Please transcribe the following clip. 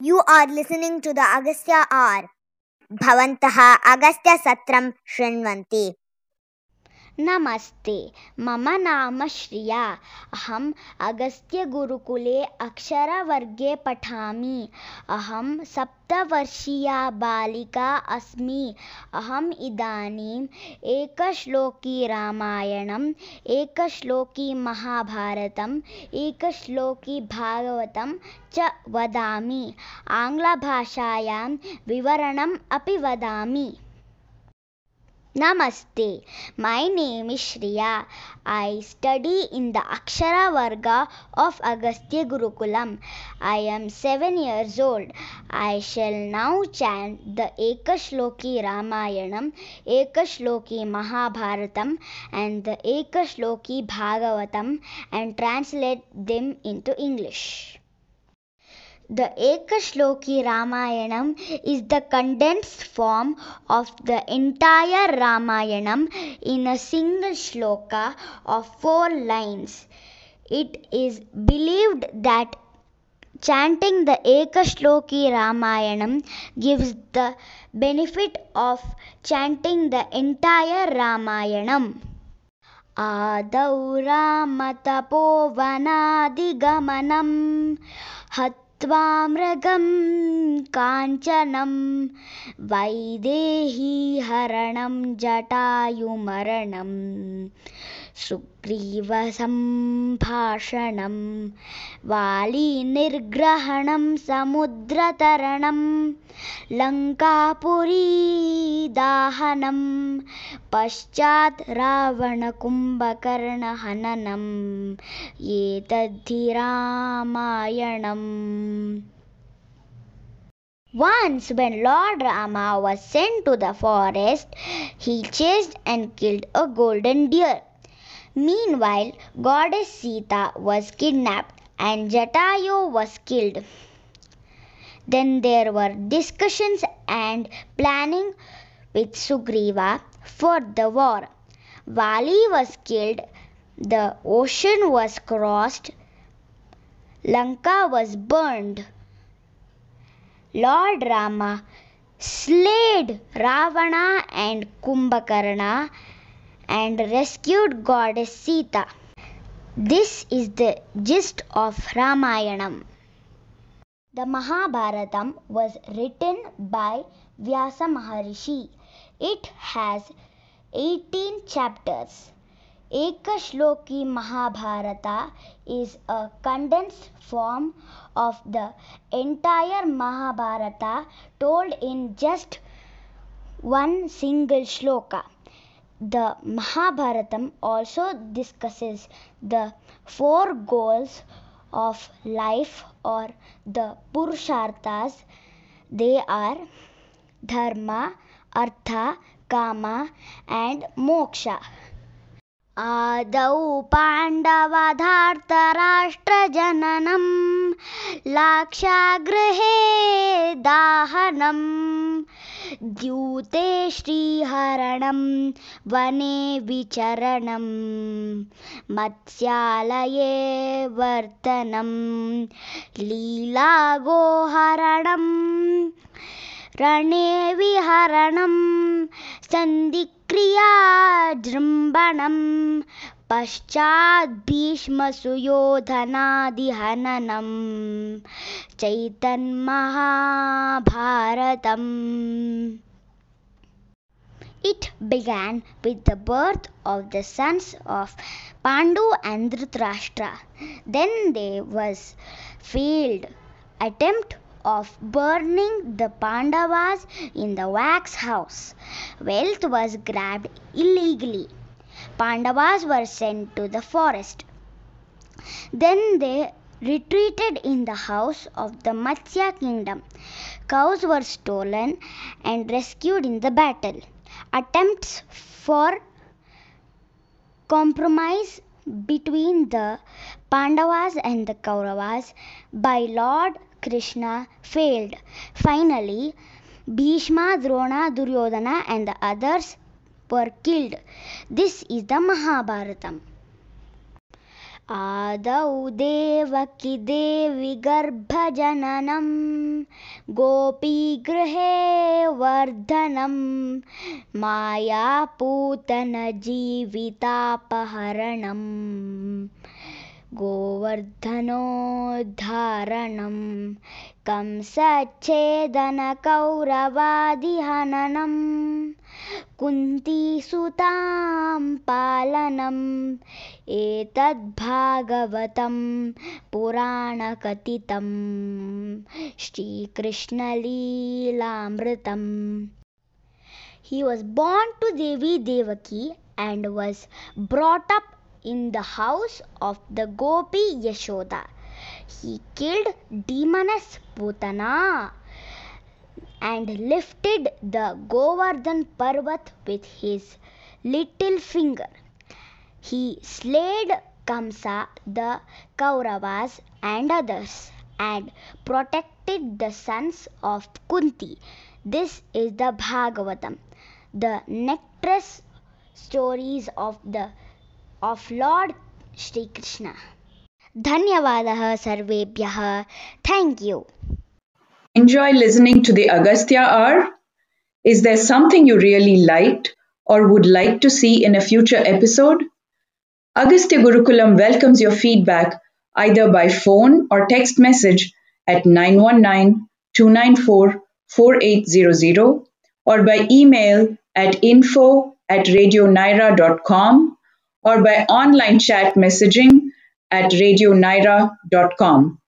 You are listening to the Agastya R. भवन्तः अगस्त्यसत्रं शृण्वन्ति नमस्ते, मम नाम श्रिया। अहम् अगस्त्यगुरुकुले अक्षरवर्गे पठामि। अहं सप्तवर्षीया बालिका अस्मि। अहम् इदानीम् एकश्लोकी रामायणम्, एकश्लोकी महाभारतम्, एकश्लोकी भागवतं च वदामि। आङ्ग्लभाषायां विवरणम् अपि वदामि। Namaste. My name is Shriya. I study in the Akshara Varga of Agastya Gurukulam. I am 7 years old. I shall now chant the Ekashloki Ramayanam, Ekashloki Mahabharatam and the Ekashloki Bhagavatam and translate them into English. The Ekashloki Ramayanam is the condensed form of the entire Ramayanam in a single shloka of four lines. It is believed that chanting the Ekashloki Ramayanam gives the benefit of chanting the entire Ramayanam. आदौ रामतपोवनादिगमनं हत्वा मृगं काञ्चनं वैदेहीहरणं जटायुमरणं सुग्रीवसम्भाषणं वालीनिर्ग्रहणं समुद्रतरणं लङ्कापुरीदाहनं पश्चात् रावणकुम्भकर्णहननम् एतद्धि रामायणम् Once, when Lord Rama was sent to the forest, he chased and killed a golden deer. Meanwhile, Goddess Sita was kidnapped and Jatayu was killed. Then there were discussions and planning with Sugriva for the war. Vali was killed, the ocean was crossed, Lanka was burned. Lord Rama slayed Ravana and Kumbhakarna and rescued goddess Sita. This is the gist of Ramayanam. The Mahabharatam was written by Vyasa Maharishi. It has 18 chapters. Ekashloki Mahabharata is a condensed form of the entire Mahabharata told in just one single shloka. The Mahabharatam also discusses the four goals of life or the Purusharthas. They are Dharma, Artha, Kama, and Moksha. आदौ पाण्डवधार्तराष्ट्रजननं लाक्षागृहे दाहनं द्यूते श्रीहरणं वने विचरणं मत्स्यालये वर्तनं लीलागोहरणं रणे विहरणं सन्धिक्रियाजृम्भणं पश्चात् भीष्मसुयोधनादिहननं चैतन्महाभारतम् It began with the birth of the sons of Pandu and Dhritarashtra. Then there was failed attempt of burning the Pandavas in the wax house. Wealth was grabbed illegally. Pandavas were sent to the forest. Then they retreated in the house of the Matsya kingdom. Cows were stolen and rescued in the battle. Attempts for compromise between the Pandavas and the Kauravas by Lord Krishna failed. Finally, Bhishma, Drona, Duryodhana, and the others were killed. This is the Mahabharatam. आदौ देवकी देवि गर्भजननं गोपीगृहे वर्धनं मायापूतनजीवितापहरणम् गोवर्धनोद्धारणं कंसच्छेदनकौरवादिहननं कुन्तीसुतां पालनम् एतद्भागवतं पुराणकथितं श्रीकृष्णलीलामृतम्। He was born to Devi Devaki and was brought up in the house of the Gopi Yashoda. He killed demoness Putana and lifted the Govardhan Parvat with his little finger. He slayed Kamsa, the Kauravas, and others, and protected the sons of Kunti. This is the Bhagavatam, the nectarous stories of the of Lord श्रीकृष्णः Krishna. Thank you. Enjoy listening to the Agastya R. Is there something you really liked or would like to see in a future episode? Agastya Gurukulam welcomes your feedback either by phone or text message at 919 294 4800 or by email at info at radionyra.com or by online chat messaging at radionyra.com.